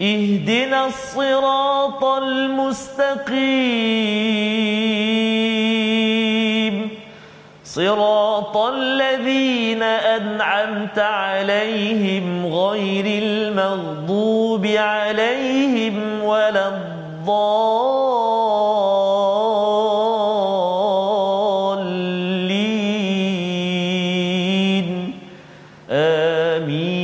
اهدنا الصراط المستقيم. صراط الذين أنعمت عليهم غير المغضوب عليهم ولا الضالين. آمين.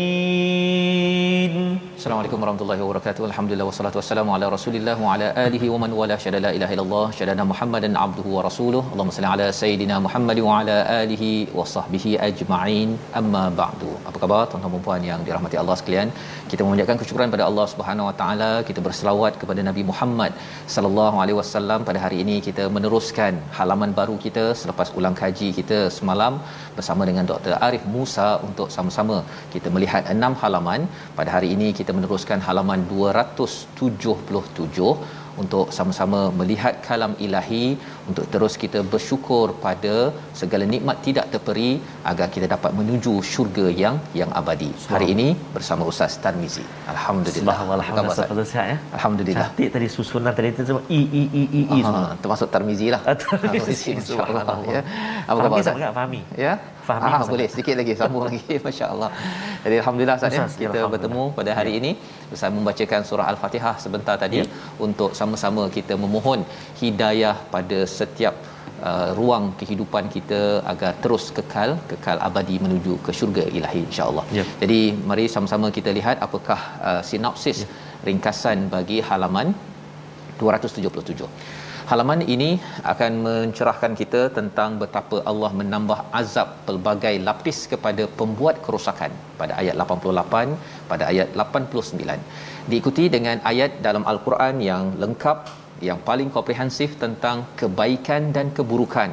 Assalamualaikum warahmatullahi wabarakatuh. Alhamdulillah wassalatu wassalamu ala Rasulillah wa ala alihi wa man wala syada la ilaha illallah syadana Muhammadan abduhu wa rasuluh. Allahumma salli ala sayidina Muhammad wa ala alihi wa sahbihi ajma'in. Amma ba'du. Apa khabar tuan-tuan dan puan yang dirahmati Allah sekalian? Kita memanjatkan kesyukuran pada Allah Subhanahu wa taala. Kita berselawat kepada Nabi Muhammad sallallahu alaihi wasallam pada hari ini kita meneruskan halaman baru kita selepas ulang kaji kita semalam bersama dengan Dr. Arif Musa untuk sama-sama kita melihat enam halaman. Pada hari ini kita meneruskan halaman 277 untuk sama-sama melihat kalam ilahi untuk terus kita bersyukur pada segala nikmat tidak terperi agar kita dapat menuju syurga yang yang abadi. Hari ini bersama Ustaz Tarmizi. Alhamdulillah. Alhamdulillah, Ustaz? Sihat ya? Alhamdulillah. Cantik tadi susunan tadi tu semua I, I, I, I, I semua. Ah, termasuk Tarmizi lah. Ah, Tarmizi, Insya-Allah ya. Apa khabar Ustaz? Fahmi? Ya. Fahmi ah, boleh sedikit lagi sambung lagi masya-Allah. Jadi alhamdulillah Ustaz ya kita bertemu pada hari ini Ustaz membacakan surah Al-Fatihah sebentar tadi Ya. untuk sama-sama kita memohon hidayah pada setiap uh, ruang kehidupan kita agar terus kekal kekal abadi menuju ke syurga ilahi insya-Allah. Ya. Jadi mari sama-sama kita lihat apakah uh, sinopsis ringkasan bagi halaman 277. Halaman ini akan mencerahkan kita tentang betapa Allah menambah azab pelbagai lapis kepada pembuat kerosakan pada ayat 88 pada ayat 89. Diikuti dengan ayat dalam al-Quran yang lengkap yang paling komprehensif tentang kebaikan dan keburukan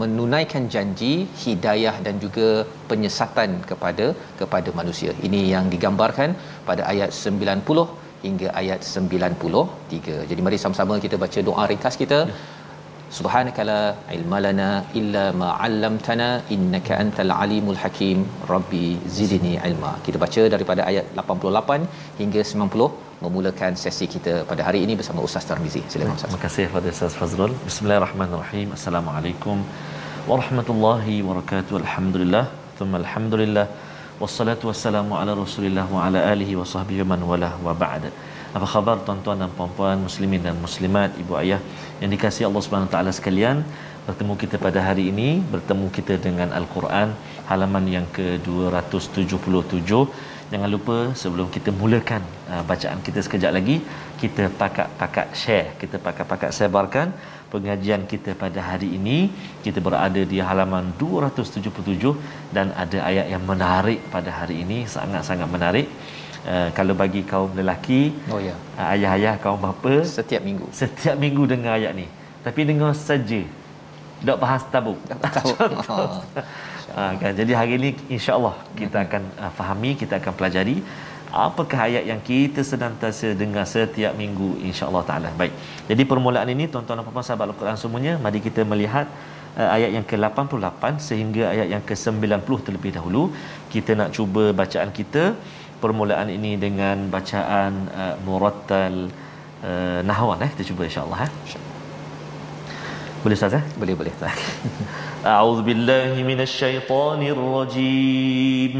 menunaikan janji hidayah dan juga penyesatan kepada kepada manusia. Ini yang digambarkan pada ayat 90 hingga ayat 93. Jadi mari sama-sama kita baca doa ringkas kita. Subhanaka ilma lana illa ma 'allamtana innaka antal alimul hakim. Rabbi zidni ilma. Kita baca daripada ayat 88 hingga 90 memulakan sesi kita pada hari ini bersama Ustaz Tarmizi. Silakan Ustaz. Terima kasih kepada Ustaz Fazrul. Bismillahirrahmanirrahim. Assalamualaikum warahmatullahi wabarakatuh. Alhamdulillah. Thumma alhamdulillah. Wassalatu wassalamu ala Rasulillah wa ala alihi wa sahbihi man wala wa ba'd. Apa khabar tuan-tuan dan puan-puan muslimin dan muslimat, ibu ayah yang dikasihi Allah Subhanahu taala sekalian? Bertemu kita pada hari ini, bertemu kita dengan Al-Quran halaman yang ke-277. Jangan lupa sebelum kita mulakan uh, bacaan kita sekejap lagi, kita pakat-pakat share, kita pakat-pakat sebarkan pengajian kita pada hari ini. Kita berada di halaman 277 dan ada ayat yang menarik pada hari ini, sangat-sangat menarik. Uh, kalau bagi kaum lelaki, Oh ya. uh, ayah-ayah kaum bapa, Setiap minggu. setiap minggu dengar ayat ni. Tapi dengar saja. Tak bahas tabuk. Ha, kan? Jadi hari ini insya-Allah kita akan uh, fahami, kita akan pelajari apakah ayat yang kita senantiasa dengar setiap minggu insya-Allah taala. Baik. Jadi permulaan ini tuan-tuan dan puan-puan sahabat Al-Quran semuanya, mari kita melihat uh, ayat yang ke-88 sehingga ayat yang ke-90 terlebih dahulu. Kita nak cuba bacaan kita permulaan ini dengan bacaan uh, murattal uh, nahwan eh kita cuba insya-Allah eh. Boleh Ustaz eh? Boleh boleh. أعوذ بالله من الشيطان الرجيم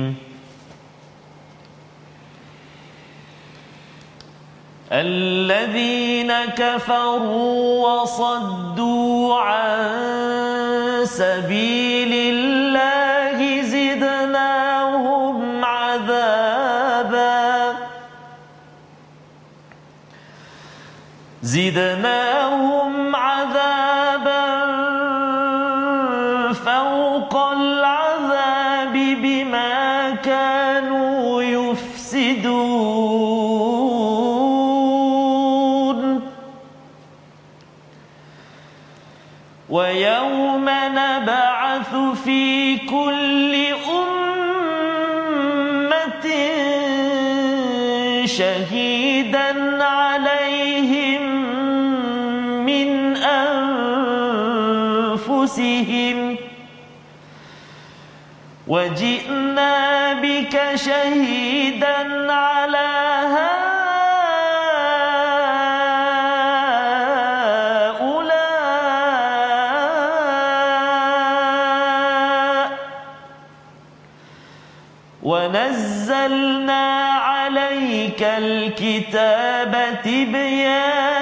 الذين كفروا وصدوا عن سبيل زدناهم عذابا فوق العذاب بما كانوا يفسدون. ويوم نبعث في كل وجئنا بك شهيدا على هؤلاء ونزلنا عليك الكتاب تبيانا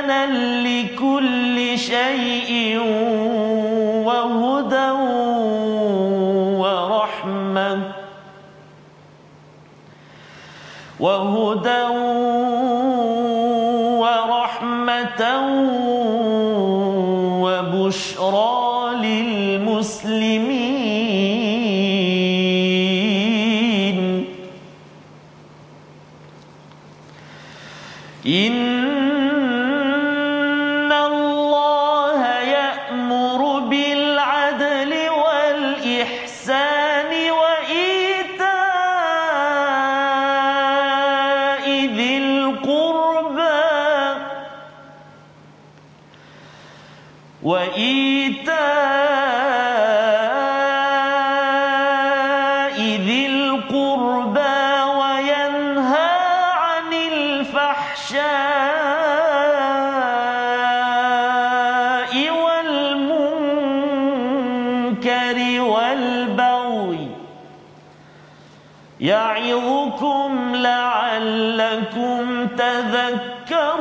لعلكم تذكرون.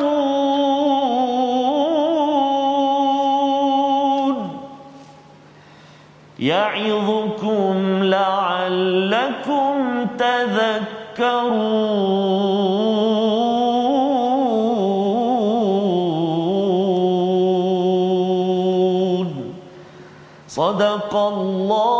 يعظكم لعلكم تذكرون. صدق الله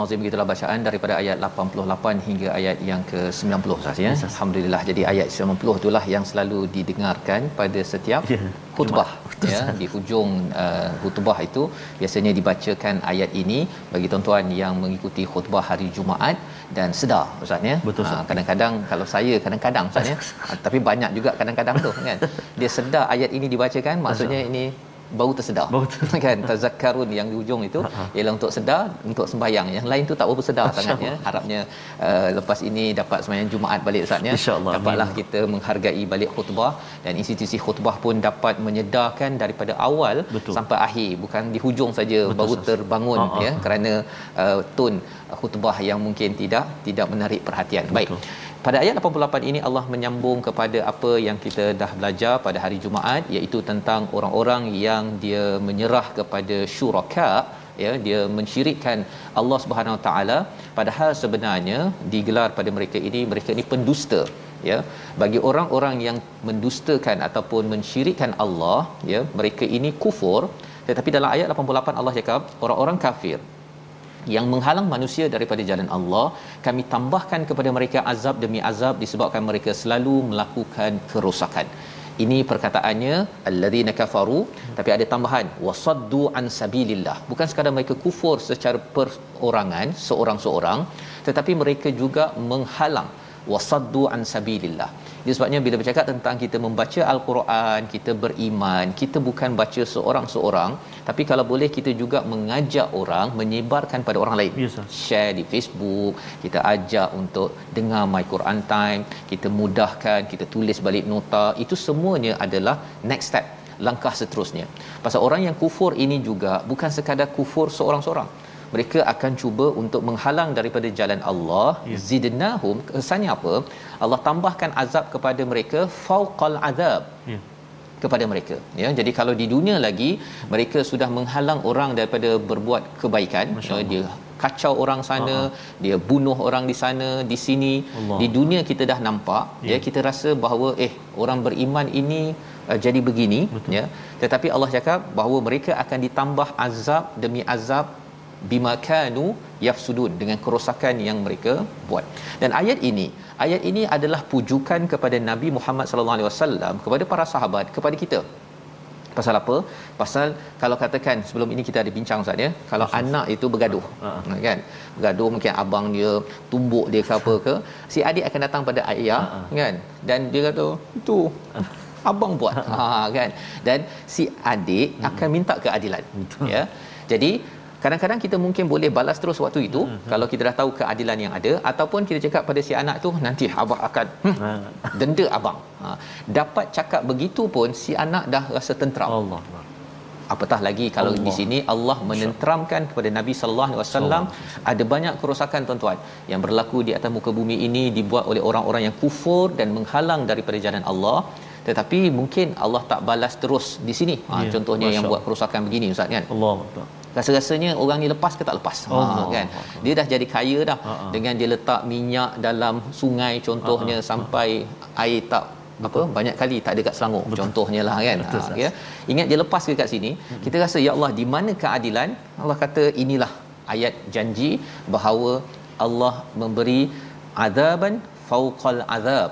Al-Azim begitulah bacaan daripada ayat 88 hingga ayat yang ke-90 Ustaz ya. Alhamdulillah. Jadi ayat 90 itulah yang selalu didengarkan pada setiap Ya, khutbah Betul, ya di hujung uh, khutbah itu biasanya dibacakan ayat ini bagi tuan-tuan yang mengikuti khutbah hari Jumaat dan sedar Ustaz ya. Betul. Ah, kadang-kadang kalau saya kadang-kadang Ustaz ya. Tapi banyak juga kadang-kadang tu kan. Dia sedar ayat ini dibacakan maksudnya ini baru tersedar Baru ter- kan tazakkarun yang di hujung itu Ha-ha. ialah untuk sedar untuk sembahyang yang lain tu tak berapa sedar Masya sangat ya Allah. harapnya uh, lepas ini dapat sembahyang Jumaat balik Ustaz ya InsyaAllah. dapatlah Amin. kita menghargai balik khutbah dan institusi khutbah pun dapat menyedarkan daripada awal Betul. sampai akhir bukan di hujung saja Betul, baru Ustaz. terbangun Ha-ha. ya kerana uh, uh, khutbah yang mungkin tidak tidak menarik perhatian baik Betul. Pada ayat 88 ini Allah menyambung kepada apa yang kita dah belajar pada hari Jumaat iaitu tentang orang-orang yang dia menyerah kepada syuraka ya dia mensyirikkan Allah Subhanahu taala. Padahal sebenarnya digelar pada mereka ini mereka ini pendusta ya. Bagi orang-orang yang mendustakan ataupun mensyirikkan Allah ya mereka ini kufur. Tetapi dalam ayat 88 Allah cakap orang-orang kafir yang menghalang manusia daripada jalan Allah kami tambahkan kepada mereka azab demi azab disebabkan mereka selalu melakukan kerosakan ini perkataannya alladzina kafaru tapi ada tambahan wasaddu an sabilillah bukan sekadar mereka kufur secara perorangan seorang-seorang tetapi mereka juga menghalang wasaddu an sabilillah. Jadi sebabnya bila bercakap tentang kita membaca al-Quran, kita beriman, kita bukan baca seorang-seorang, tapi kalau boleh kita juga mengajak orang menyebarkan pada orang lain. Ustaz. Share di Facebook, kita ajak untuk dengar My Quran Time, kita mudahkan, kita tulis balik nota, itu semuanya adalah next step langkah seterusnya. Pasal orang yang kufur ini juga bukan sekadar kufur seorang-seorang mereka akan cuba untuk menghalang daripada jalan Allah Ya. zidnahum kesannya apa Allah tambahkan azab kepada mereka fauqal azab Ya. kepada mereka ya jadi kalau di dunia lagi mereka sudah menghalang orang daripada berbuat kebaikan ya, dia kacau orang sana dia bunuh orang di sana di sini Allah. di dunia kita dah nampak ya. Ya. kita rasa bahawa eh orang beriman ini uh, jadi begini Betul. ya tetapi Allah cakap bahawa mereka akan ditambah azab demi azab bima kanu yafsudun dengan kerosakan yang mereka buat. Dan ayat ini, ayat ini adalah pujukan kepada Nabi Muhammad sallallahu alaihi wasallam kepada para sahabat, kepada kita. Pasal apa? Pasal kalau katakan sebelum ini kita ada bincang Ustaz ya, kalau Pasal. anak itu bergaduh, uh-huh. kan? Bergaduh mungkin abang dia tumbuk dia ke apa ke, si adik akan datang pada ayah, uh-huh. kan? Dan dia kata, "Itu abang buat." ha kan? Dan si adik uh-huh. akan minta keadilan. Betul. Ya. Jadi kadang-kadang kita mungkin boleh balas terus waktu itu uh-huh. kalau kita dah tahu keadilan yang ada ataupun kita cakap pada si anak tu nanti abang akan hmm, uh denda abang. Ha. dapat cakap begitu pun si anak dah rasa tentram Allah apatah lagi kalau Allah. di sini Allah menenteramkan kepada Nabi sallallahu alaihi wasallam ada banyak kerosakan tuan-tuan yang berlaku di atas muka bumi ini dibuat oleh orang-orang yang kufur dan menghalang daripada jalan Allah. Tetapi mungkin Allah tak balas terus di sini. Ha, ya, contohnya yang buat kerosakan begini ustaz kan? Allah rasa-rasanya orang ni lepas ke tak lepas? Oh, ha, kan? oh, dia dah jadi kaya dah uh-huh. dengan dia letak minyak dalam sungai contohnya uh-huh. sampai air tak apa banyak kali tak ada kat Selangor Betul. contohnya lah kan? Betul, ha, ya. Ingat dia lepas ke kat sini? Hmm. kita rasa ya Allah di mana keadilan? Allah kata inilah ayat janji bahawa Allah memberi azaban fauqal azab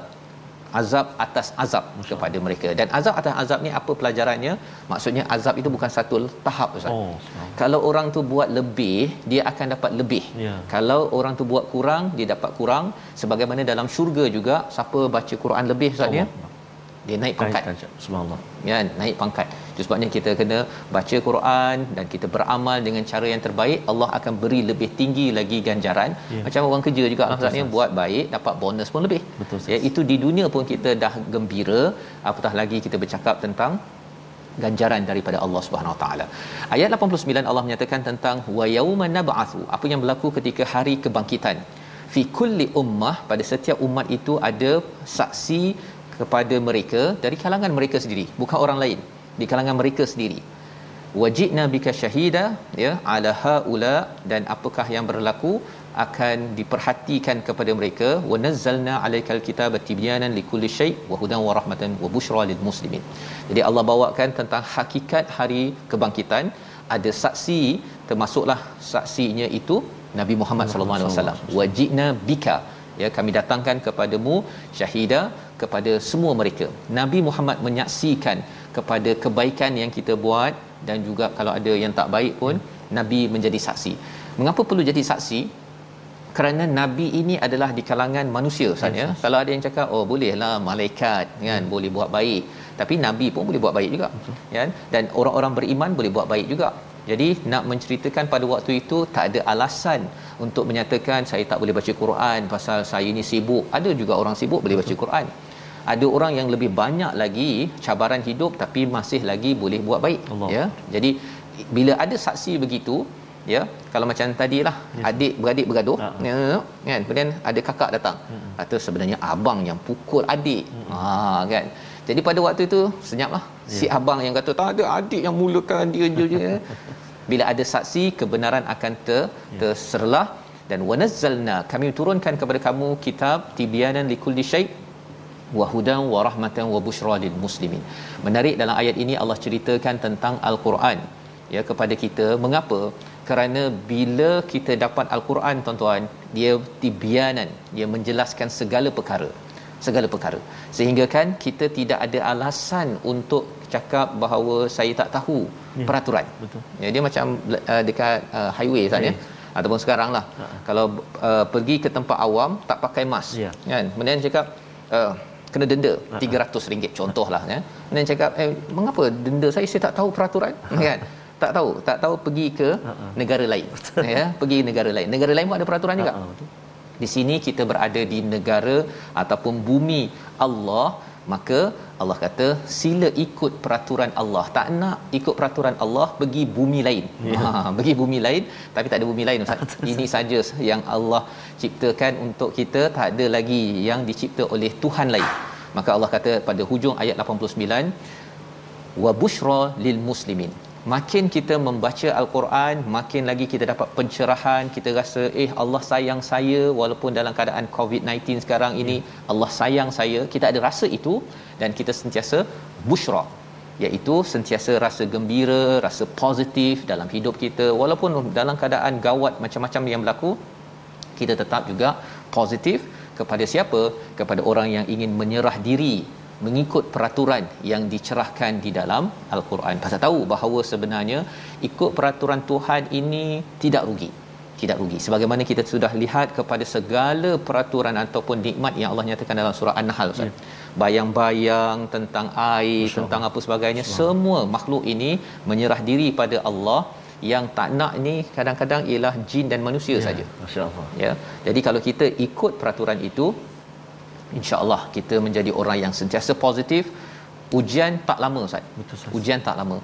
azab atas azab Masya kepada mereka. Dan azab atas azab ni apa pelajarannya? Maksudnya azab itu bukan satu tahap ustaz. Oh, kalau orang tu buat lebih dia akan dapat lebih. Yeah. kalau orang tu buat kurang dia dapat kurang. Sebagaimana dalam syurga juga siapa baca Quran lebih ustaz ya? Dia naik pangkat. subhanallah. Ya naik pangkat itu sebabnya kita kena baca Quran dan kita beramal dengan cara yang terbaik Allah akan beri lebih tinggi lagi ganjaran ya. macam orang kerja juga maksudnya buat baik dapat bonus pun lebih betul ya itu di dunia pun kita dah gembira apatah lagi kita bercakap tentang ganjaran daripada Allah Subhanahu Wa Taala. Ayat 89 Allah menyatakan tentang wa yauma nab'atsu. Apa yang berlaku ketika hari kebangkitan? Fi kulli ummah pada setiap umat itu ada saksi kepada mereka dari kalangan mereka sendiri bukan orang lain di kalangan mereka sendiri. Wajidna bika syahida ya ala haula dan apakah yang berlaku akan diperhatikan kepada mereka. Wa nazzalna alaikal kitaba tibyanan likulli syai wa hudan wa rahmatan wa busyra lil muslimin. Jadi Allah bawakan tentang hakikat hari kebangkitan. Ada saksi termasuklah saksinya itu Nabi Muhammad sallallahu alaihi wasallam. wajidna bika ya kami datangkan kepadamu syahida kepada semua mereka. Nabi Muhammad menyaksikan kepada kebaikan yang kita buat dan juga kalau ada yang tak baik pun Nabi menjadi saksi. Mengapa perlu jadi saksi? Kerana nabi ini adalah di kalangan manusia saja yes, kalau ada yang cakap oh bolehlah malaikat kan hmm. boleh buat baik. Tapi nabi pun boleh buat baik juga kan? Dan orang-orang beriman boleh buat baik juga. Jadi nak menceritakan pada waktu itu tak ada alasan untuk menyatakan saya tak boleh baca Quran pasal saya ni sibuk. Ada juga orang sibuk boleh baca Quran. Ada orang yang lebih banyak lagi cabaran hidup tapi masih lagi boleh buat baik Allah. ya. Jadi bila ada saksi begitu ya kalau macam tadilah yes. adik beradik bergaduh uh-huh. ya, kan kemudian ada kakak datang uh-huh. kata sebenarnya abang yang pukul adik uh-huh. ha kan jadi pada waktu itu senyaplah yeah. si abang yang kata tak ada adik yang mulakan dia je bila ada saksi kebenaran akan ter yeah. terserlah dan wanazzalna kami turunkan kepada kamu kitab tibyanan likulli syai wa hudan wa rahmatan wa busyra lil muslimin. Menarik dalam ayat ini Allah ceritakan tentang al-Quran. Ya kepada kita mengapa? Kerana bila kita dapat al-Quran tuan-tuan dia tibyanan dia menjelaskan segala perkara. Segala perkara. Sehingga kan kita tidak ada alasan untuk cakap bahawa saya tak tahu ya, peraturan. Betul. Ya dia macam uh, dekat uh, highway saja ya. ataupun sekarang lah. Ha. kalau uh, pergi ke tempat awam tak pakai mask ya. kan? Kemudian cakap uh, kena denda RM300 contohlah ya. Kemudian cakap eh mengapa denda saya? Saya tak tahu peraturan. Kan? Tak tahu. Tak tahu pergi ke negara lain ya. Pergi negara lain. Negara lain pun ada peraturan juga. di sini kita berada di negara ataupun bumi Allah maka Allah kata sila ikut peraturan Allah. Tak nak ikut peraturan Allah pergi bumi lain. Ya. ha pergi bumi lain tapi tak ada bumi lain ustaz. Ini saja yang Allah ciptakan untuk kita. Tak ada lagi yang dicipta oleh Tuhan lain. Maka Allah kata pada hujung ayat 89 wa busyra lil muslimin makin kita membaca al-Quran makin lagi kita dapat pencerahan. Kita rasa eh Allah sayang saya walaupun dalam keadaan COVID-19 sekarang ini Allah sayang saya. Kita ada rasa itu dan kita sentiasa busyra iaitu sentiasa rasa gembira rasa positif dalam hidup kita. Walaupun dalam keadaan gawat macam-macam yang berlaku kita tetap juga positif kepada siapa? Kepada orang yang ingin menyerah diri mengikut peraturan yang dicerahkan di dalam al-Quran pasal tahu bahawa sebenarnya ikut peraturan Tuhan ini tidak rugi tidak rugi sebagaimana kita sudah lihat kepada segala peraturan ataupun nikmat yang Allah nyatakan dalam surah An-Nahl Ustaz. Ya. Bayang-bayang tentang air, Masya tentang apa sebagainya, Masya semua makhluk ini menyerah diri pada Allah yang tak nak ni kadang-kadang ialah jin dan manusia ya, saja. Masya-Allah. Ya. Jadi kalau kita ikut peraturan itu insya-Allah kita menjadi orang yang sentiasa positif. Ujian tak lama Ustaz. Betul, Ujian tak lama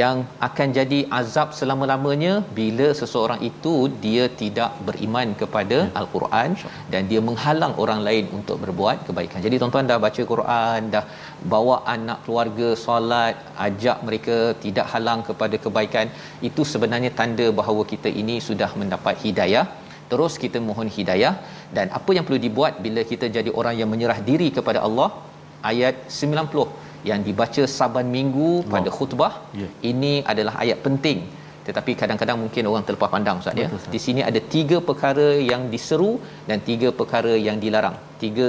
yang akan jadi azab selama-lamanya bila seseorang itu dia tidak beriman kepada ya. al-Quran dan dia menghalang orang lain untuk berbuat kebaikan. Jadi tuan-tuan dah baca Quran, dah bawa anak keluarga solat, ajak mereka tidak halang kepada kebaikan, itu sebenarnya tanda bahawa kita ini sudah mendapat hidayah. Terus kita mohon hidayah dan apa yang perlu dibuat bila kita jadi orang yang menyerah diri kepada Allah? Ayat 90 yang dibaca saban minggu oh. pada khutbah. Yeah. ini adalah ayat penting. Tetapi kadang-kadang mungkin orang terlepas pandang ustaz ya. Di sini ada tiga perkara yang diseru dan tiga perkara yang dilarang. Tiga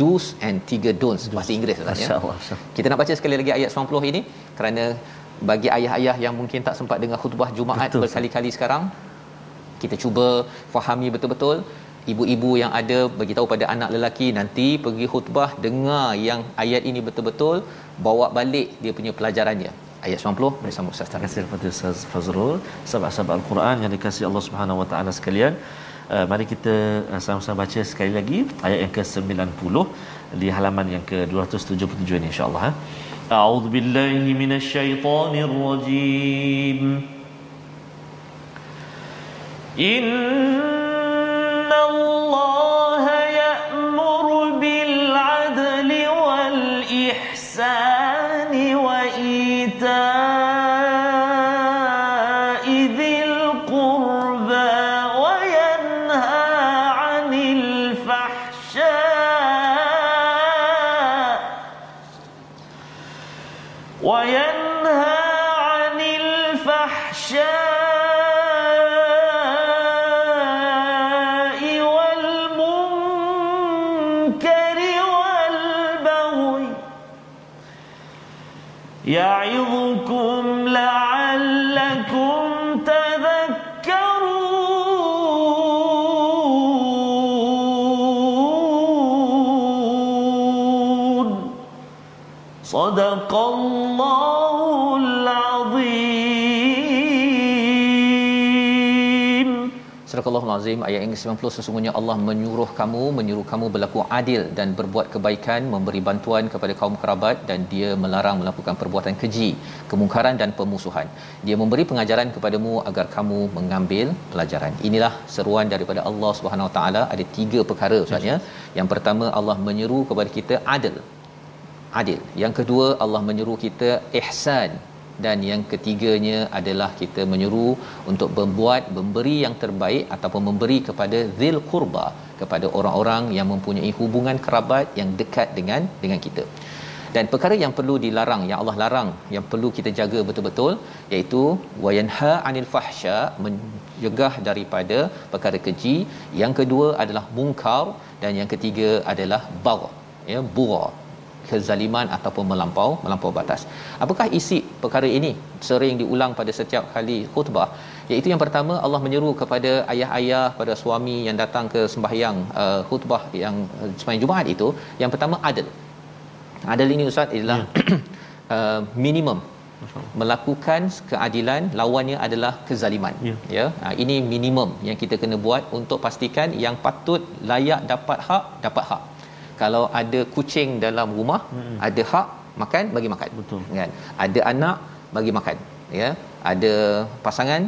do's and tiga don'ts. Bahasa Inggeris ustaz ya. Kita nak baca sekali lagi ayat 90 ini kerana bagi ayah-ayah yang mungkin tak sempat dengar khutbah Jumaat Betul. berkali-kali sekarang kita cuba fahami betul-betul. Ibu-ibu yang ada bagi tahu pada anak lelaki nanti pergi khutbah dengar yang ayat ini betul-betul bawa balik dia punya pelajarannya. Ayat 90 bersama Ustaz. Terima kasih kepada Ustaz Fazrul. Sahabat-sahabat Al-Quran yang dikasihi Allah Subhanahu Wa Taala sekalian uh, mari kita uh, sama-sama baca sekali lagi ayat yang ke-90 di halaman yang ke-277 ini insya-Allah إن الله يأمر بالعدل والإحسان وإيتاء ذي القربى وينهى عن الفحشاء وينهى Al-Azim ayat yang ke-90 sesungguhnya Allah menyuruh kamu menyuruh kamu berlaku adil dan berbuat kebaikan memberi bantuan kepada kaum kerabat dan dia melarang melakukan perbuatan keji kemungkaran dan pemusuhan. Dia memberi pengajaran kepadamu agar kamu mengambil pelajaran. Inilah seruan daripada Allah Subhanahu Wa Taala. Ada tiga perkara ustaznya yang pertama Allah menyeru kepada kita adil. Adil. Yang kedua Allah menyuruh kita ihsan dan yang ketiganya adalah kita menyuruh untuk membuat memberi yang terbaik ataupun memberi kepada zil qurba kepada orang-orang yang mempunyai hubungan kerabat yang dekat dengan dengan kita. Dan perkara yang perlu dilarang yang Allah larang yang perlu kita jaga betul-betul iaitu wayanha anil fahsya mencegah daripada perkara keji yang kedua adalah mungkar dan yang ketiga adalah bagh ya bugha kezaliman ataupun melampau melampau batas. Apakah isi perkara ini? Sering diulang pada setiap kali khutbah. Iaitu yang pertama Allah menyeru kepada ayah-ayah pada suami yang datang ke sembahyang uh, khutbah yang uh, sembahyang Jumaat itu, yang pertama adil. Adil ini ustaz ialah ya. uh, minimum melakukan keadilan lawannya adalah kezaliman ya, ya? Ha, ini minimum yang kita kena buat untuk pastikan yang patut layak dapat hak dapat hak kalau ada kucing dalam rumah hmm. ada hak makan bagi makan. Betul. Kan? Ada anak bagi makan. Ya? Ada pasangan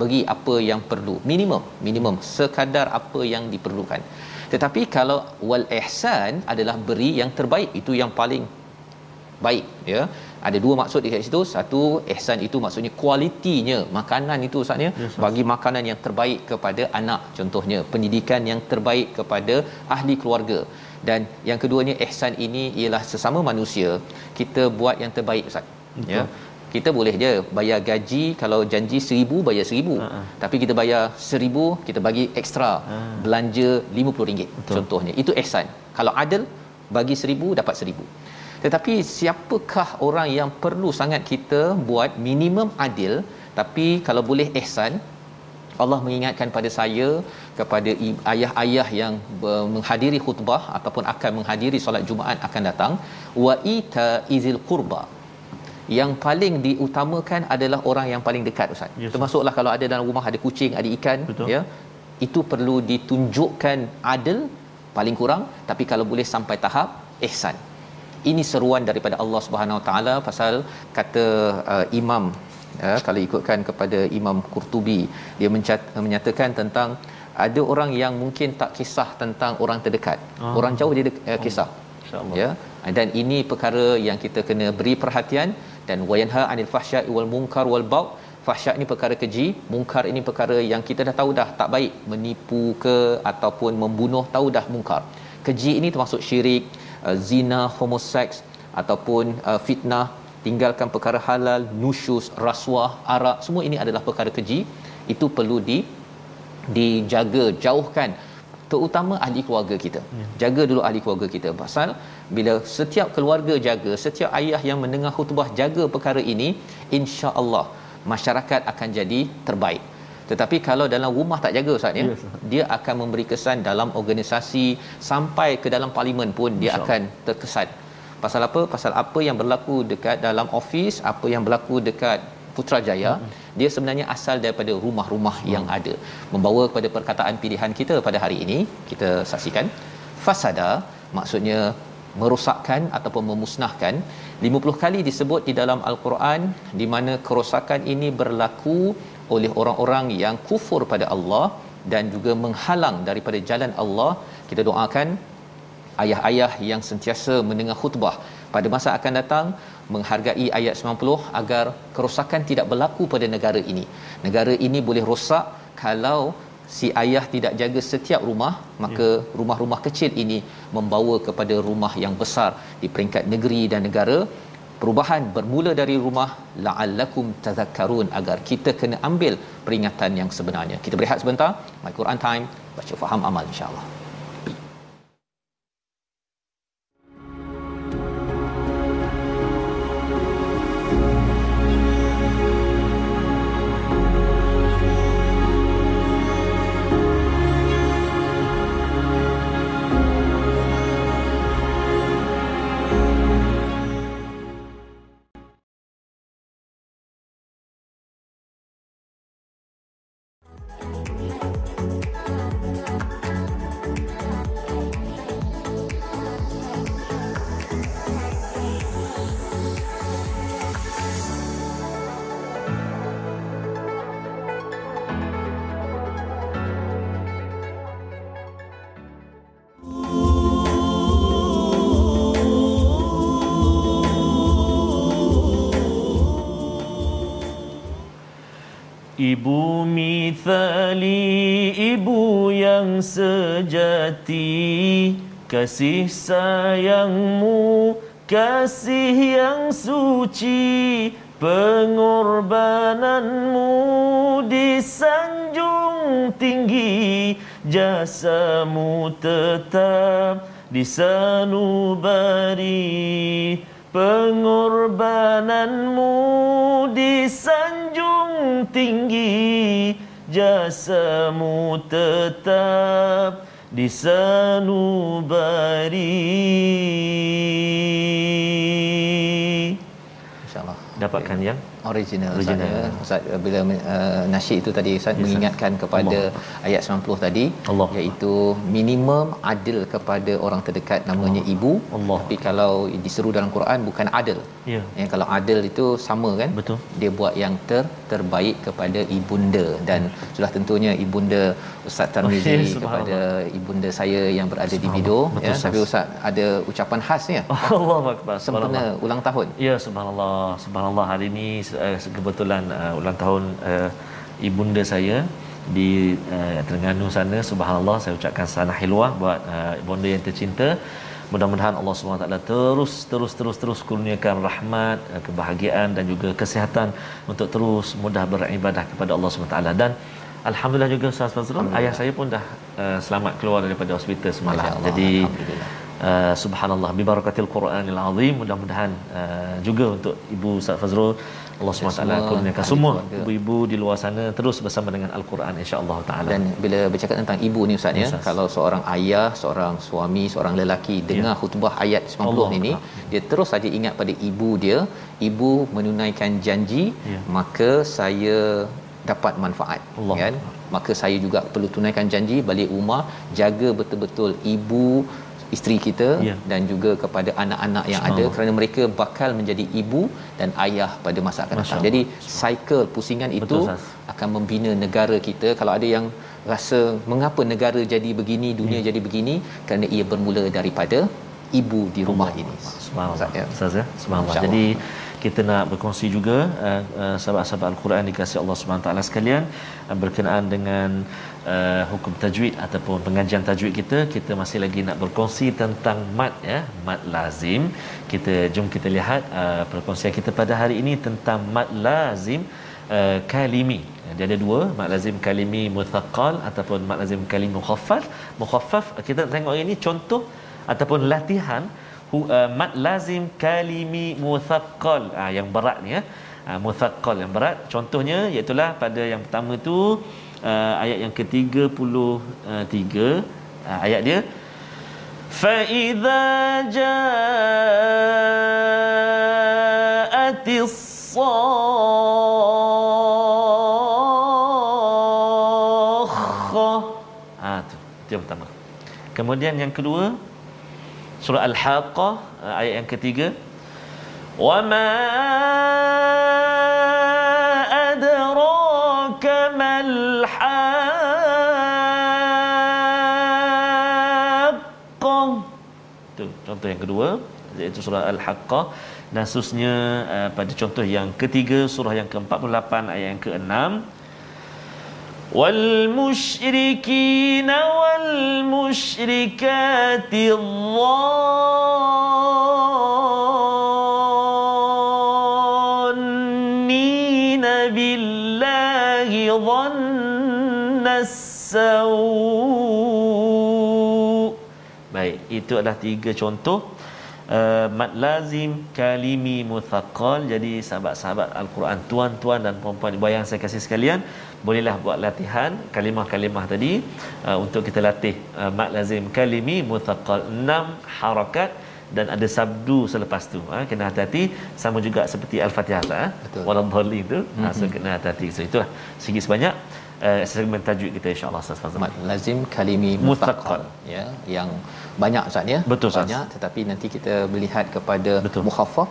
bagi apa yang perlu. Minimum. Minimum. Sekadar apa yang diperlukan. Tetapi kalau wal ihsan adalah beri yang terbaik itu yang paling baik ya? Ada dua maksud di situ. Satu ihsan itu maksudnya kualitinya. Makanan itu maksudnya yes, bagi makanan yang terbaik kepada anak. Contohnya pendidikan yang terbaik kepada ahli keluarga dan yang keduanya ihsan ini ialah sesama manusia kita buat yang terbaik ustaz. Ya. Kita boleh je bayar gaji kalau janji seribu bayar seribu. Uh-huh. tapi kita bayar seribu kita bagi ekstra uh. belanja RM50 contohnya. Itu ihsan. Kalau adil bagi seribu dapat seribu. Tetapi siapakah orang yang perlu sangat kita buat minimum adil tapi kalau boleh ihsan Allah mengingatkan pada saya kepada ayah-ayah yang menghadiri khutbah ataupun akan menghadiri solat Jumaat akan datang wa ita izil qurba yang paling diutamakan adalah orang yang paling dekat ustaz. Yes, Termasuklah kalau ada dalam rumah ada kucing, ada ikan Betul. ya. Itu perlu ditunjukkan adil paling kurang tapi kalau boleh sampai tahap ihsan. Ini seruan daripada Allah Subhanahu Wa Taala pasal kata uh, imam ya, kalau ikutkan kepada Imam Qurtubi dia mencat- menyatakan tentang ada orang yang mungkin tak kisah tentang orang terdekat. Oh. Orang jauh dia de- uh, kisah. Oh. Ya. Dan ini perkara yang kita kena beri perhatian dan wayanha anil fahsya'i wal munkar wal bau fahsya ini perkara keji munkar ini perkara yang kita dah tahu dah tak baik menipu ke ataupun membunuh tahu dah munkar keji ini termasuk syirik uh, zina homoseks ataupun uh, fitnah tinggalkan perkara halal nusyus rasuah arak semua ini adalah perkara keji itu perlu di dijaga jauhkan terutama ahli keluarga kita. Ya. Jaga dulu ahli keluarga kita. Pasal bila setiap keluarga jaga, setiap ayah yang mendengar khutbah jaga perkara ini, insya-Allah masyarakat akan jadi terbaik. Tetapi kalau dalam rumah tak jaga ustaz ya, yes. dia akan memberi kesan dalam organisasi sampai ke dalam parlimen pun dia akan terkesan. Pasal apa? Pasal apa yang berlaku dekat dalam office, apa yang berlaku dekat Putrajaya hmm. dia sebenarnya asal daripada rumah-rumah hmm. yang ada membawa kepada perkataan pilihan kita pada hari ini kita saksikan fasada maksudnya merosakkan ataupun memusnahkan 50 kali disebut di dalam al-Quran di mana kerosakan ini berlaku oleh orang-orang yang kufur pada Allah dan juga menghalang daripada jalan Allah kita doakan ayah-ayah yang sentiasa mendengar khutbah pada masa akan datang menghargai ayat 90 agar kerosakan tidak berlaku pada negara ini. Negara ini boleh rosak kalau si ayah tidak jaga setiap rumah, maka ya. rumah-rumah kecil ini membawa kepada rumah yang besar di peringkat negeri dan negara. Perubahan bermula dari rumah la'allakum tadhakkarun agar kita kena ambil peringatan yang sebenarnya. Kita berehat sebentar. My Quran Time, baca faham amal insya-Allah. Ibu mithali ibu yang sejati. Kasih sayangmu kasih yang suci. Pengorbananmu disanjung tinggi. Jasamu tetap disanubari Pengorbananmu disanjung tinggi Jasamu tetap disanubari InsyaAllah Dapatkan yang original, original. Ustaz, ya. Ustaz bila uh, nasyid itu tadi Ustaz yes, mengingatkan kepada Allah. ayat 90 tadi Allah. iaitu minimum adil kepada orang terdekat namanya Allah. ibu Allah. tapi kalau diseru dalam Quran bukan adil ya. ya kalau adil itu sama kan betul dia buat yang ter terbaik kepada ibunda dan sudah tentunya ibunda Ustaz Tarmizi yes, kepada ibunda saya yang berada di Bido. Ya tapi Ustaz. Ada ucapan khas ya? Allahuakbar sempena ulang tahun. Ya subhanallah subhanallah. Hari ini uh, kebetulan uh, ulang tahun uh, ibunda saya di uh, Terengganu sana. Subhanallah saya ucapkan sana hilwah buat uh, ibunda yang tercinta. Mudah-mudahan Allah SWT terus terus terus terus kurniakan rahmat, kebahagiaan dan juga kesihatan untuk terus mudah beribadah kepada Allah SWT dan Alhamdulillah juga Ustaz Fazrul, ayah saya pun dah uh, selamat keluar daripada hospital semalam. Jadi Uh, subhanallah bi barakatil Quranil Azim mudah-mudahan uh, juga untuk ibu Ustaz Fazrul Allah SWT kurniakan semua ibu-ibu di luar sana terus bersama dengan Al-Quran insya-Allah taala. Dan bila bercakap tentang ibu ni ustaz ya, kalau seorang ayah, seorang suami, seorang lelaki dengar ya. khutbah ayat 90 Allah ini, Allah. dia terus saja ingat pada ibu dia, ibu menunaikan janji, ya. maka saya dapat manfaat Allah. kan? Maka saya juga perlu tunaikan janji balik rumah, jaga betul-betul ibu isteri kita ya. dan juga kepada anak-anak yang ada kerana mereka bakal menjadi ibu dan ayah pada masa akan datang. Jadi cycle pusingan itu Betul, akan membina negara kita. Kalau ada yang rasa mengapa negara jadi begini, dunia ya. jadi begini kerana ia bermula daripada ibu di rumah Allah. ini. Subhanallah. Ustaz ya. Subhanallah. Jadi kita nak berkongsi juga uh, uh, sahabat-sahabat al-Quran dikasihi Allah taala sekalian uh, berkenaan dengan uh, hukum tajwid ataupun pengajian tajwid kita kita masih lagi nak berkongsi tentang mat ya mat lazim. Kita jom kita lihat uh, perkongsian kita pada hari ini tentang mat lazim uh, kalimi. Dia ada dua mat lazim kalimi muthaqqal ataupun mat lazim kalimi mukhaffaf. Mukhaffaf kita tengok ini contoh ataupun latihan hu, uh, mat lazim kalimi muthaqqal. Uh, yang berat ni ya. Uh, muthaqqal yang berat. Contohnya iaitu pada yang pertama tu uh, ayat yang ke-33 uh, ayat dia fa idza ja'atis ha tu yang pertama kemudian yang kedua surah al-haqqah uh, ayat yang ketiga. Wa ma contoh yang kedua iaitu surah al-haqqah dan seterusnya uh, pada contoh yang ketiga surah yang ke-48 ayat yang ke-6 musyrikin wal musyrikati dhannina billahi dhanna Baik, itu adalah tiga contoh uh, mat lazim kalimi muthaqqal. Jadi sahabat-sahabat Al-Quran, tuan-tuan dan puan-puan ibu yang saya kasih sekalian, bolehlah buat latihan kalimah-kalimah tadi uh, untuk kita latih uh, mat lazim kalimi muthaqqal. Enam harakat dan ada sabdu selepas tu ha, kena hati-hati sama juga seperti al-fatihah lah ha. waladhdallin tu mm-hmm. ha, so kena hati-hati so itulah sikit sebanyak uh, segmen tajwid kita insyaallah Ustaz Fazal. Lazim kalimi mutaqqal ya yang banyak Ustaz ya. Betul, banyak tetapi nanti kita melihat kepada mukhaffaf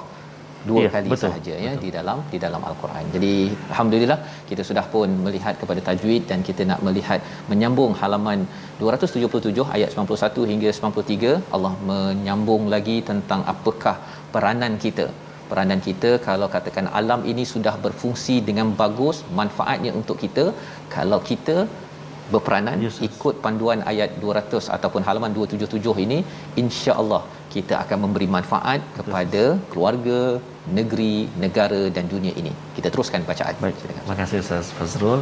dua ya, kali betul, sahaja ya betul. di dalam di dalam al-Quran. Jadi alhamdulillah kita sudah pun melihat kepada tajwid dan kita nak melihat menyambung halaman 277 ayat 91 hingga 93 Allah menyambung lagi tentang apakah peranan kita peranan kita kalau katakan alam ini sudah berfungsi dengan bagus manfaatnya untuk kita kalau kita berperanan yes, ikut panduan ayat 200 ataupun halaman 277 ini insya-Allah kita akan memberi manfaat kepada keluarga, negeri, negara dan dunia ini. Kita teruskan bacaan. Baik. Terima kasih Ustaz Fazrul.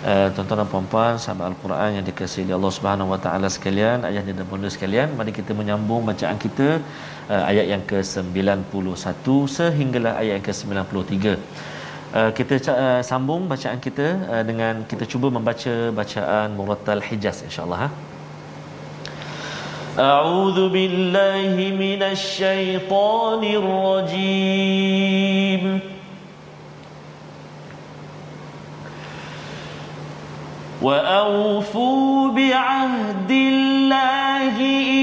Uh, tuan-tuan dan puan-puan sahabat Al-Quran yang dikasihi oleh Allah Subhanahu Wa Taala sekalian, ayah dan bunda sekalian, mari kita menyambung bacaan kita uh, ayat yang ke-91 sehinggalah ayat yang ke-93. Uh, kita uh, sambung bacaan kita uh, dengan kita cuba membaca bacaan Murattal Hijaz insya-Allah ha. A'udzu billahi minasy rajim. وأوفوا بعهد الله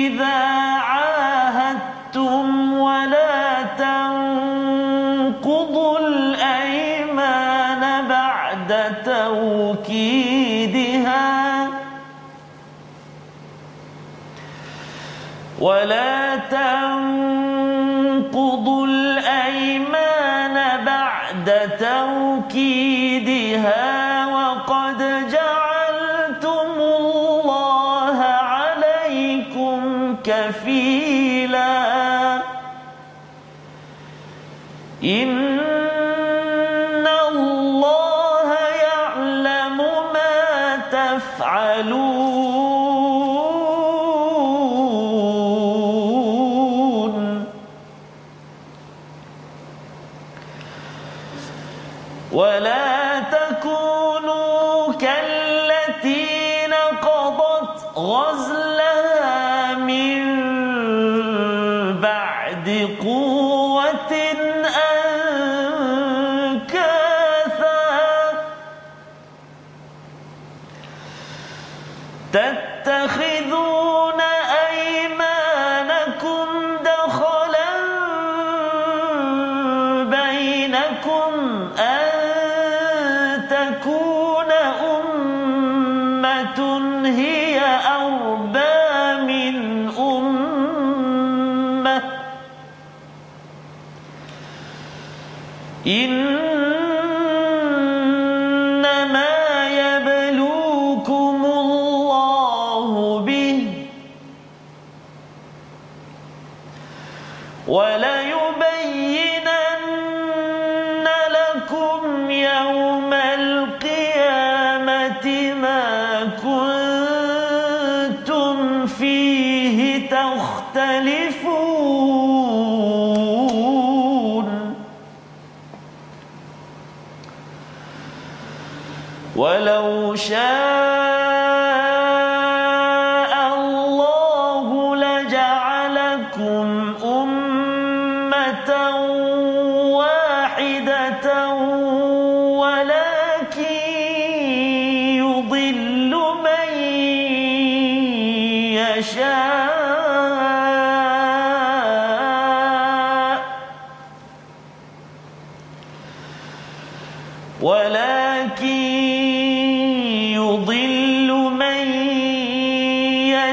إذا عاهدتم ولا تنقضوا الأيمان بعد توكيدها ولا تنقضوا الأيمان بعد توكيدها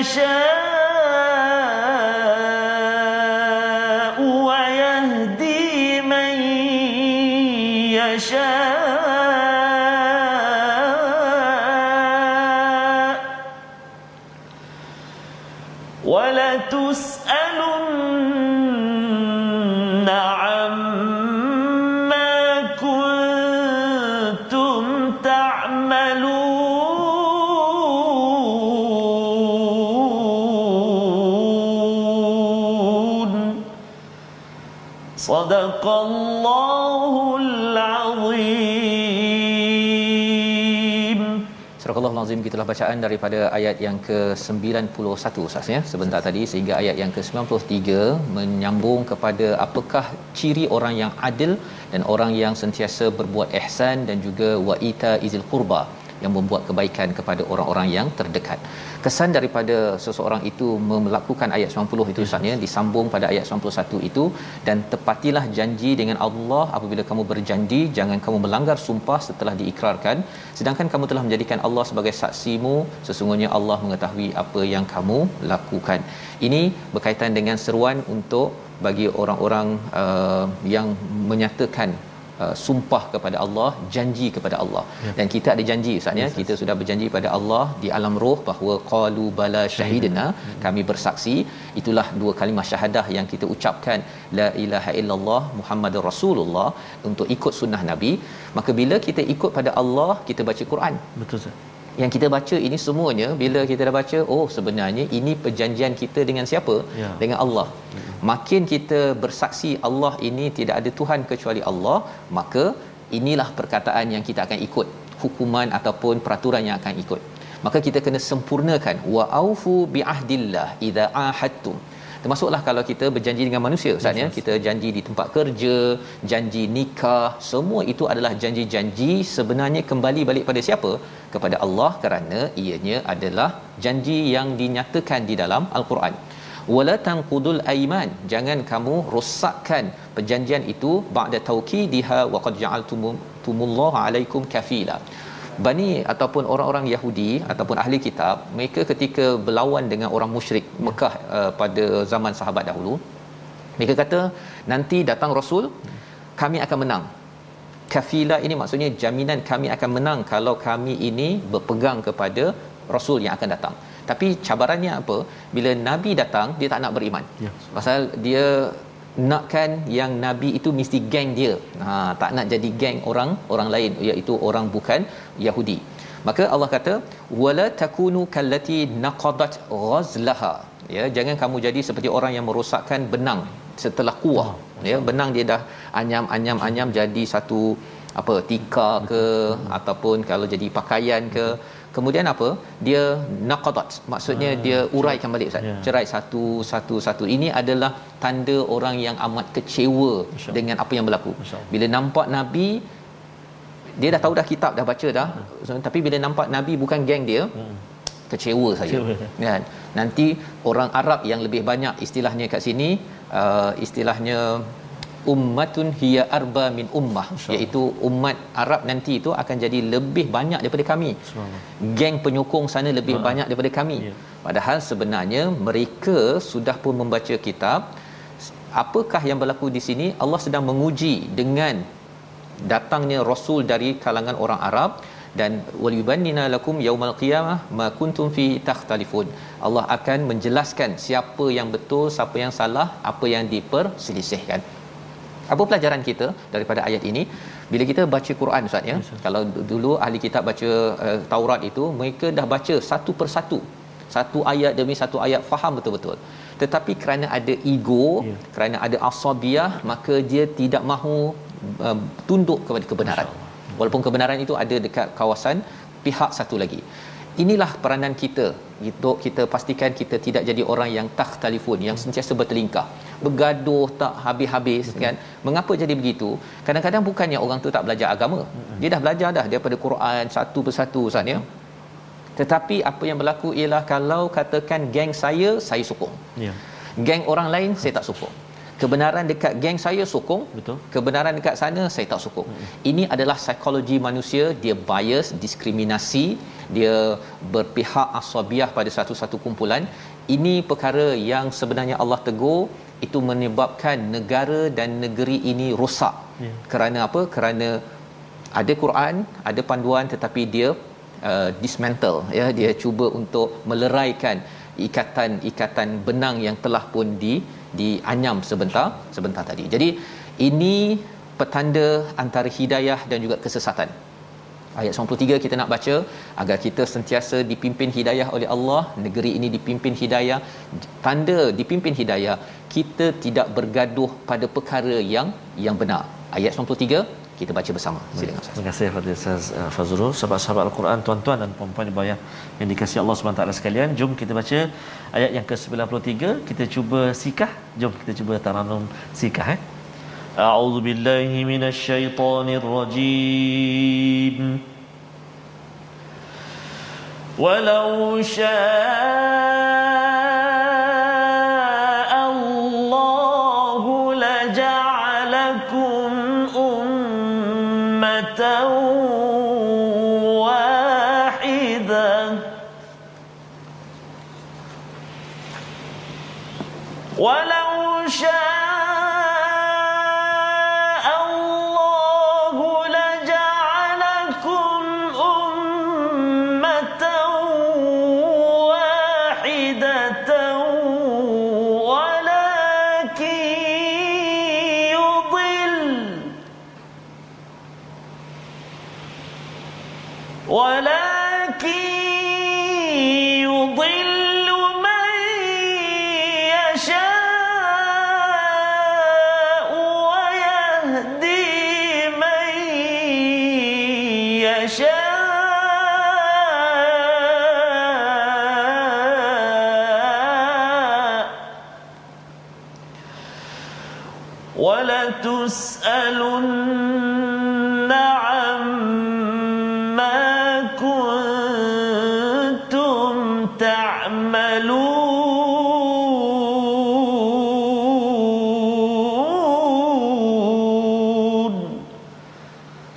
يشاء Azim gitulah bacaan daripada ayat yang ke-91 Ustaz ya. Sebentar tadi sehingga ayat yang ke-93 menyambung kepada apakah ciri orang yang adil dan orang yang sentiasa berbuat ihsan dan juga waita izil qurba yang membuat kebaikan kepada orang-orang yang terdekat. Kesan daripada seseorang itu melakukan ayat 90 itu Ustaz ya disambung pada ayat 91 itu dan tepatilah janji dengan Allah apabila kamu berjanji jangan kamu melanggar sumpah setelah diikrarkan sedangkan kamu telah menjadikan Allah sebagai saksimu sesungguhnya Allah mengetahui apa yang kamu lakukan. Ini berkaitan dengan seruan untuk bagi orang-orang uh, yang menyatakan uh, sumpah kepada Allah, janji kepada Allah. Ya. Dan kita ada janji Ustaz ya. Kita sudah berjanji pada Allah di alam roh bahawa qalu bala syahidna, hmm. kami bersaksi. Itulah dua kalimah syahadah yang kita ucapkan la ilaha illallah Muhammadur Rasulullah untuk ikut sunnah Nabi. Maka bila kita ikut pada Allah, kita baca Quran. Betul Ustaz. Yang kita baca ini semuanya bila kita dah baca, oh sebenarnya ini perjanjian kita dengan siapa? Ya. Dengan Allah. Hmm. Makin kita bersaksi Allah ini tidak ada Tuhan kecuali Allah, maka inilah perkataan yang kita akan ikut, hukuman ataupun peraturan yang akan ikut. Maka kita kena sempurnakan wa aufu bi ahdillah idza ahadtum. Termasuklah kalau kita berjanji dengan manusia Ustaz ya, kita janji di tempat kerja, janji nikah, semua itu adalah janji-janji sebenarnya kembali balik pada siapa? Kepada Allah kerana ianya adalah janji yang dinyatakan di dalam al-Quran. Wala tanqudul aiman jangan kamu rosakkan perjanjian itu ba'da tauqidiha wa qad ja'altumullahu alaikum kafila Bani ataupun orang-orang Yahudi ataupun ahli kitab mereka ketika berlawan dengan orang musyrik Mekah uh, pada zaman sahabat dahulu mereka kata nanti datang rasul kami akan menang. Kafilah ini maksudnya jaminan kami akan menang kalau kami ini berpegang kepada rasul yang akan datang. Tapi cabarannya apa? Bila nabi datang dia tak nak beriman. Ya. pasal dia nakkan yang nabi itu mesti geng dia. Ha tak nak jadi geng orang orang lain iaitu orang bukan Yahudi. Maka Allah kata wala takunu kallati naqadat ghazlaha. Ya jangan kamu jadi seperti orang yang merosakkan benang setelah kuah. Ya benang dia dah anyam anyam anyam jadi satu apa tikar ke ataupun kalau jadi pakaian ke kemudian apa? Dia naqadat. Maksudnya Ah, dia uraikan balik ustaz. Ya. cerai satu satu satu. Ini adalah tanda orang yang amat kecewa dengan apa yang berlaku. Bila nampak nabi dia dah tahu dah kitab dah baca dah. So, tapi bila nampak nabi bukan geng dia Hmm. kecewa saja kan? Nanti orang Arab yang lebih banyak istilahnya kat sini uh, istilahnya ummatun hiya arba min ummah. Iaitu umat Arab nanti itu akan jadi lebih banyak daripada kami. Geng penyokong sana lebih banyak daripada kami. Ya. padahal sebenarnya mereka sudah pun membaca kitab. Apakah yang berlaku di sini? Allah sedang menguji dengan datangnya rasul dari kalangan orang Arab dan waliyubannina lakum yaumal qiyamah ma kuntum fi takhtalifun. Allah akan menjelaskan siapa yang betul siapa yang salah apa yang diperselisihkan apa pelajaran kita daripada ayat ini? Bila kita baca Quran ustaz ya kalau d- dulu ahli kitab baca uh, Taurat itu mereka dah baca satu persatu. Satu ayat demi satu ayat faham betul-betul. Tetapi kerana ada ego Ya. kerana ada asabiah maka dia tidak mahu uh, tunduk kepada kebenaran. Walaupun kebenaran itu ada dekat kawasan pihak satu lagi inilah peranan kita. Untuk kita pastikan kita tidak jadi orang yang tak telefon yang sentiasa bertelingkah bergaduh tak habis-habis kan? Mengapa jadi begitu? Kadang-kadang bukannya orang tu tak belajar agama. Dia dah belajar dah daripada Quran satu persatu Ustaz ya. Tetapi apa yang berlaku ialah kalau katakan geng saya saya sokong. Ya. geng orang lain saya tak sokong kebenaran dekat geng saya sokong Betul. kebenaran dekat sana saya tak sokong hmm. ini adalah psikologi manusia dia bias diskriminasi dia berpihak asabiah pada satu-satu kumpulan ini perkara yang sebenarnya Allah tegur itu menyebabkan negara dan negeri ini rosak Ya. kerana apa kerana ada Quran ada panduan tetapi dia uh, dismantle ya dia cuba untuk meleraikan ikatan-ikatan benang yang telah pun di dianyam sebentar sebentar tadi. Jadi ini petanda antara hidayah dan juga kesesatan. Ayat 93 kita nak baca agar kita sentiasa dipimpin hidayah oleh Allah, negeri ini dipimpin hidayah. Tanda dipimpin hidayah, kita tidak bergaduh pada perkara yang yang benar. Ayat 93 kita baca bersama. Silakan Ustaz. Terima kasih kepada Ustaz uh, Fazrul, sahabat-sahabat Al-Quran, tuan-tuan dan puan-puan ibu ayah yang dikasihi Allah SWT sekalian. Jom kita baca ayat yang ke-93. Kita cuba sikah. Jom kita cuba taranum sikah eh. A'udzu billahi minasyaitonir rajim. Walau syaa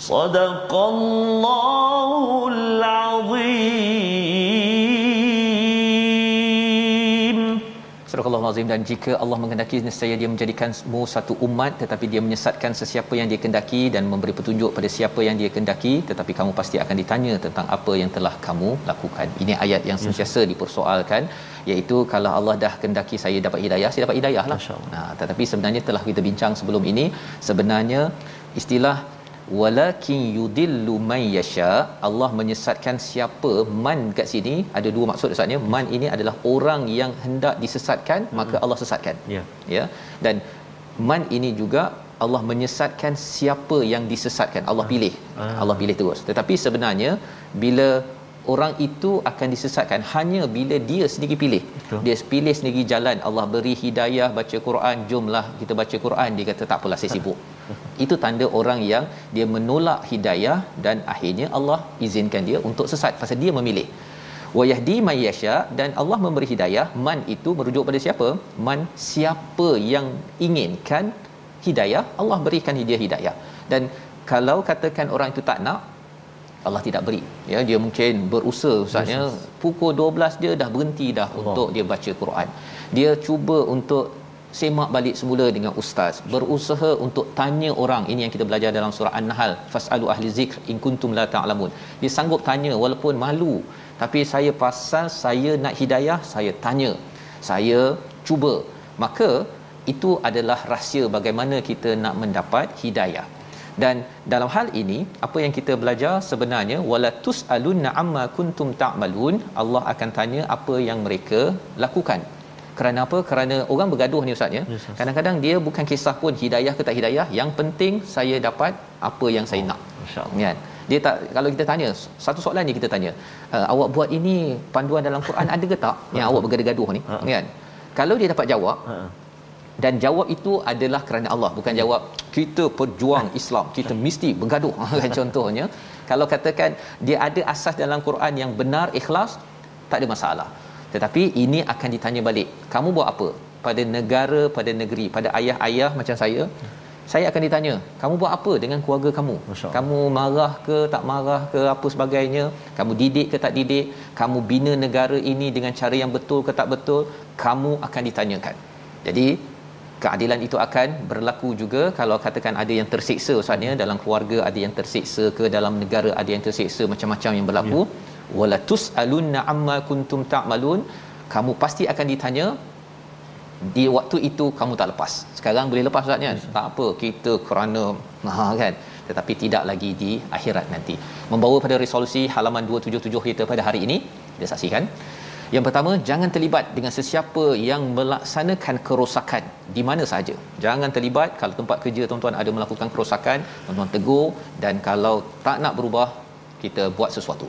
صدق الله العظيم Surah Al-Azim dan jika Allah menghendaki nescaya dia menjadikanmu satu umat tetapi dia menyesatkan sesiapa yang dia kendaki dan memberi petunjuk pada siapa yang dia kendaki tetapi kamu pasti akan ditanya tentang apa yang telah kamu lakukan. Ini ayat yang sentiasa dipersoalkan iaitu kalau Allah dah kendaki saya dapat hidayah saya dapat hidayah lah. Masya Allah. Nah, tetapi sebenarnya telah kita bincang sebelum ini sebenarnya istilah walakin yudillu man yasha. Allah menyesatkan siapa man kat sini. Ada dua maksud ustaznya man ini adalah orang yang hendak disesatkan maka Allah sesatkan. Ya. ya. Dan man ini juga Allah menyesatkan siapa yang disesatkan. Allah pilih. Allah pilih terus. Tetapi sebenarnya bila orang itu akan disesatkan hanya bila dia sendiri pilih. Betul. dia pilih sendiri jalan. Allah beri hidayah baca Quran. Jomlah kita baca Quran. Dia kata tak apalah saya sibuk itu tanda orang yang dia menolak hidayah dan akhirnya Allah izinkan dia untuk sesat pasal dia memilih. Wa yahdi may yasha dan Allah memberi hidayah. Man itu merujuk pada siapa? Man siapa yang inginkan hidayah Allah berikan dia hidayah. Dan kalau katakan orang itu tak nak Allah tidak beri. Ya dia mungkin berusaha ustaznya pukul 12 dia dah berhenti dah Allah. untuk dia baca Quran. Dia cuba untuk semak balik semula dengan ustaz. Berusaha untuk tanya orang. Ini yang kita belajar dalam surah an-nahl. Fasalu ahli zikr in kuntum la ta'lamun. Dia sanggup tanya walaupun malu. Tapi saya pasal saya nak hidayah saya tanya. Saya cuba. Maka itu adalah rahsia bagaimana kita nak mendapat hidayah. Dan dalam hal ini apa yang kita belajar sebenarnya wala tusalunna amma kuntum ta'malun Allah akan tanya apa yang mereka lakukan kerana apa? Kerana orang bergaduh ni ustaz ya. Yes, kadang-kadang dia bukan kisah pun hidayah ke tak hidayah yang penting saya dapat apa yang saya nak. Masya-Allah. kan? Dia tak kalau kita tanya satu soalan ni kita tanya uh, awak buat ini panduan dalam Quran ada ke tak? Yang awak bergaduh-gaduh ni kan? Kalau dia dapat jawab dan jawab itu adalah kerana Allah bukan jawab kita pejuang Islam kita mesti bergaduh. Kan contohnya kalau katakan dia ada asas dalam Quran yang benar ikhlas tak ada masalah tetapi ini akan ditanya balik kamu buat apa? Pada negara pada negeri pada ayah-ayah macam saya? Saya akan ditanya kamu buat apa dengan keluarga kamu? Masya kamu marah ke tak marah ke apa sebagainya? Kamu didik ke tak didik? Kamu bina negara ini dengan cara yang betul ke tak betul? Kamu akan ditanyakan. Jadi keadilan itu akan berlaku juga kalau katakan ada yang tersiksa ustaznya dalam keluarga ada yang tersiksa ke dalam negara ada yang tersiksa macam-macam yang berlaku. Ya. Wala tusalunna amma kuntum ta'malun. Kamu pasti akan ditanya di waktu itu kamu tak lepas. Sekarang boleh lepas ustaznya tak apa kita kerana ha kan? Tetapi tidak lagi di akhirat nanti. Membawa pada resolusi halaman 277 kita pada hari ini kita saksikan. Yang pertama jangan terlibat dengan sesiapa yang melaksanakan kerosakan di mana sahaja. Jangan terlibat kalau tempat kerja tuan-tuan ada melakukan kerosakan tuan-tuan tegur dan kalau tak nak berubah kita buat sesuatu.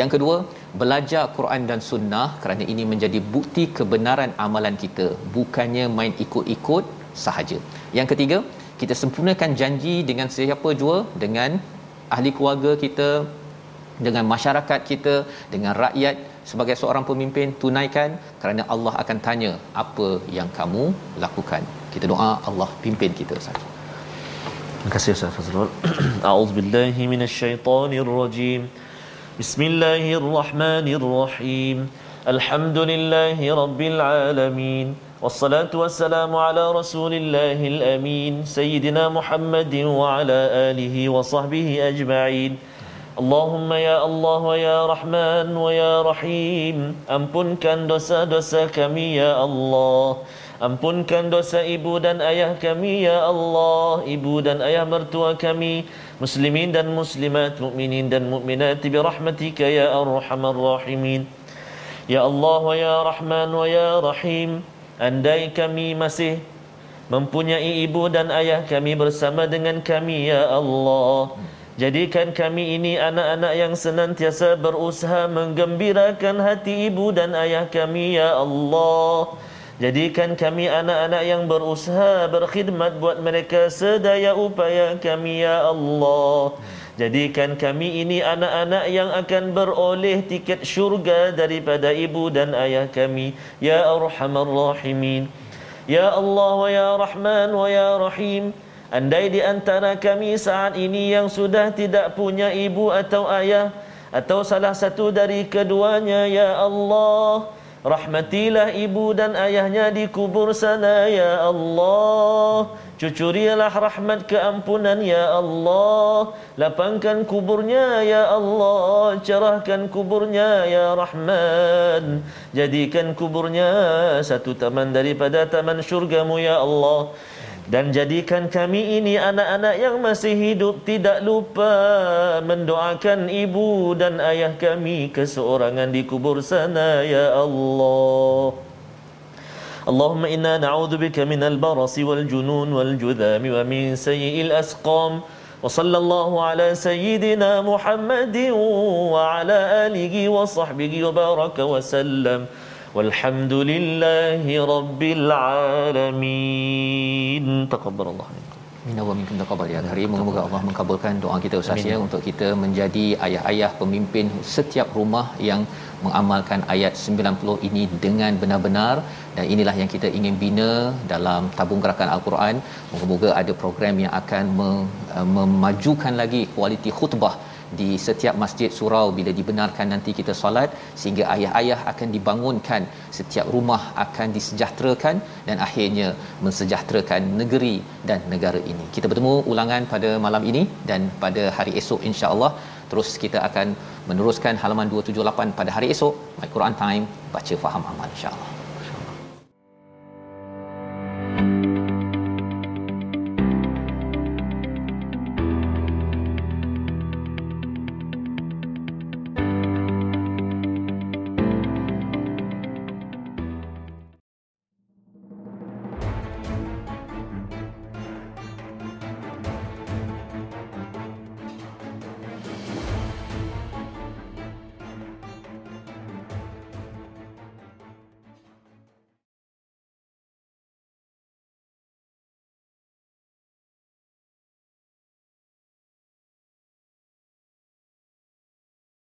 Yang kedua, belajar Quran dan sunnah kerana ini menjadi bukti kebenaran amalan kita, bukannya main ikut-ikut sahaja. Yang ketiga, kita sempurnakan janji dengan siapa jua, dengan ahli keluarga kita, dengan masyarakat kita, dengan rakyat sebagai seorang pemimpin tunaikan kerana Allah akan tanya apa yang kamu lakukan. Kita doa Allah pimpin kita saja. أعوذ بالله من الشيطان الرجيم بسم الله الرحمن الرحيم الحمد لله رب العالمين والصلاة والسلام على رسول الله الأمين سيدنا محمد وعلى آله وصحبه أجمعين اللهم يا الله ويا رحمن ويا رحيم أمبن كان دوسا دوسا كمي يا الله Ampunkan dosa ibu dan ayah kami ya Allah. Ibu dan ayah mertua kami Muslimin dan muslimat Mukminin dan mukminat Birahmatika ya arhamar rahimin. Ya Allah wa ya Rahman wa ya Rahim Andai kami masih Mempunyai ibu dan ayah kami bersama dengan kami ya Allah. Jadikan kami ini anak-anak yang senantiasa berusaha menggembirakan hati ibu dan ayah kami ya Allah Jadikan kami anak-anak yang berusaha berkhidmat buat mereka sedaya upaya kami ya Allah. Jadikan kami ini anak-anak yang akan beroleh tiket syurga daripada ibu dan ayah kami. Ya Arhamar Rahimin. Ya Allah wa Ya Rahman wa Ya Rahim. Andai di antara kami saat ini yang sudah tidak punya ibu atau ayah atau salah satu dari keduanya ya Allah Rahmatilah ibu dan ayahnya di kubur sana ya Allah. Cucurilah rahmat keampunan ya Allah. Lapangkan kuburnya ya Allah. Cerahkan kuburnya ya Rahman. Jadikan kuburnya satu taman daripada taman syurgamu ya Allah dan jadikan kami ini anak-anak yang masih hidup tidak lupa mendoakan ibu dan ayah kami keseorangan di kubur sana ya Allah. اللهم إنا نعوذ بك من البرص والجنون والجذام ومن سيء الأسقام وصلى الله على سيدنا محمد وعلى آله وصحبه وبارك وسلم والحمد لله رب العالمين تقبل الله Minna wa minkum taqabbal ya hari moga-moga Allah mengkabulkan doa kita Ustaz ya untuk kita menjadi ayah-ayah pemimpin setiap rumah yang mengamalkan ayat 90 ini dengan benar-benar. Dan inilah yang kita ingin bina dalam tabung gerakan Al-Quran. Moga-moga ada program yang akan uh, memajukan lagi kualiti khutbah di setiap masjid surau bila dibenarkan nanti kita solat sehingga ayah-ayah akan dibangunkan setiap rumah akan disejahterakan dan akhirnya mensejahterakan negeri dan negara ini. Kita bertemu ulangan pada malam ini dan pada hari esok insya-Allah terus kita akan meneruskan halaman 278 pada hari esok My Quran Time baca faham amal insya-Allah.